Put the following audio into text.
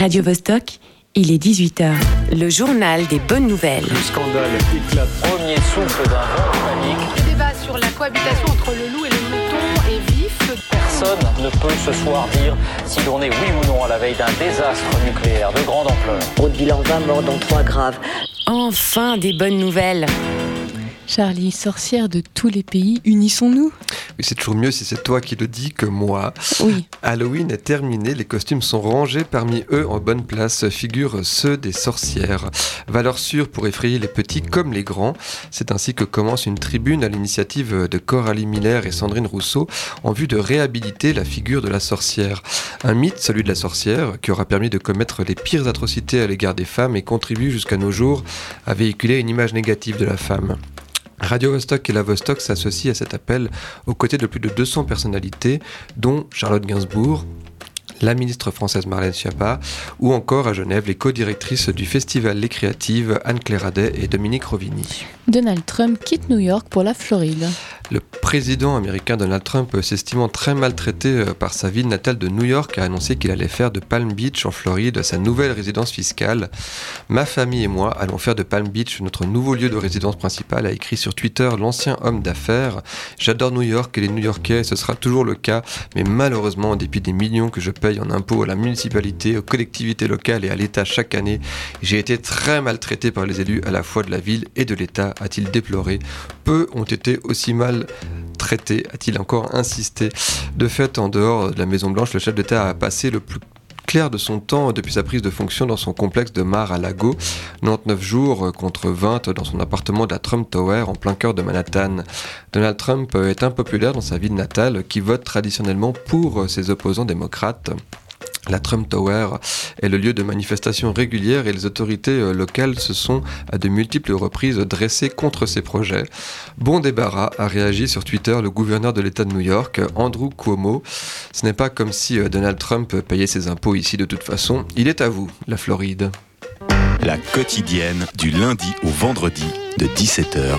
Radio Vostok, il est 18h. Le journal des bonnes nouvelles. Le scandale éclate. Premier souffle d'un vent panique. Le débat sur la cohabitation entre le loup et le mouton est vif. Personne ne peut ce soir dire si l'on est oui ou non à la veille d'un désastre nucléaire de grande ampleur. Au bilan 20 morts dont 3 graves. Enfin des bonnes nouvelles. Charlie, sorcière de tous les pays, unissons-nous Oui, c'est toujours mieux si c'est toi qui le dis que moi. Oui. Halloween est terminé, les costumes sont rangés. Parmi eux, en bonne place, figurent ceux des sorcières. Valeur sûre pour effrayer les petits comme les grands. C'est ainsi que commence une tribune à l'initiative de Coralie Miller et Sandrine Rousseau en vue de réhabiliter la figure de la sorcière. Un mythe, celui de la sorcière, qui aura permis de commettre les pires atrocités à l'égard des femmes et contribue jusqu'à nos jours à véhiculer une image négative de la femme. Radio Vostok et la Vostok s'associent à cet appel aux côtés de plus de 200 personnalités, dont Charlotte Gainsbourg, la ministre française Marlène Schiappa, ou encore à Genève les co-directrices du festival Les Créatives, Anne-Claire Adet et Dominique Rovini. Donald Trump quitte New York pour la Floride. Le président américain Donald Trump, s'estimant très maltraité euh, par sa ville natale de New York, a annoncé qu'il allait faire de Palm Beach en Floride sa nouvelle résidence fiscale. Ma famille et moi allons faire de Palm Beach notre nouveau lieu de résidence principal, a écrit sur Twitter l'ancien homme d'affaires. J'adore New York et les New-Yorkais, ce sera toujours le cas, mais malheureusement, en dépit des millions que je paye en impôts à la municipalité, aux collectivités locales et à l'État chaque année, j'ai été très maltraité par les élus à la fois de la ville et de l'État, a-t-il déploré. Peu ont été aussi mal traités, a-t-il encore insisté. De fait, en dehors de la Maison-Blanche, le chef d'État a passé le plus clair de son temps depuis sa prise de fonction dans son complexe de Mar à Lago, 99 jours contre 20 dans son appartement de la Trump Tower en plein cœur de Manhattan. Donald Trump est impopulaire dans sa ville natale qui vote traditionnellement pour ses opposants démocrates. La Trump Tower est le lieu de manifestations régulières et les autorités euh, locales se sont à de multiples reprises dressées contre ces projets. Bon débarras a réagi sur Twitter le gouverneur de l'État de New York, Andrew Cuomo. Ce n'est pas comme si euh, Donald Trump payait ses impôts ici de toute façon. Il est à vous, la Floride. La quotidienne du lundi au vendredi de 17h